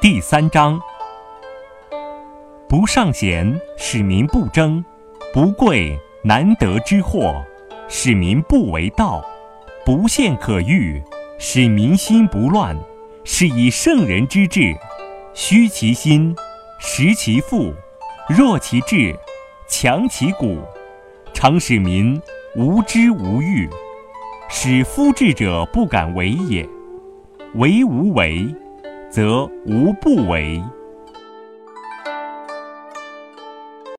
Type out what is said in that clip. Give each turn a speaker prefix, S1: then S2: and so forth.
S1: 第三章：不尚贤，使民不争；不贵难得之货，使民不为盗；不陷可欲，使民心不乱。是以圣人之治，虚其心，实其腹，弱其志，强其骨，常使民无知无欲，使夫智者不敢为也。为无为，则无不为。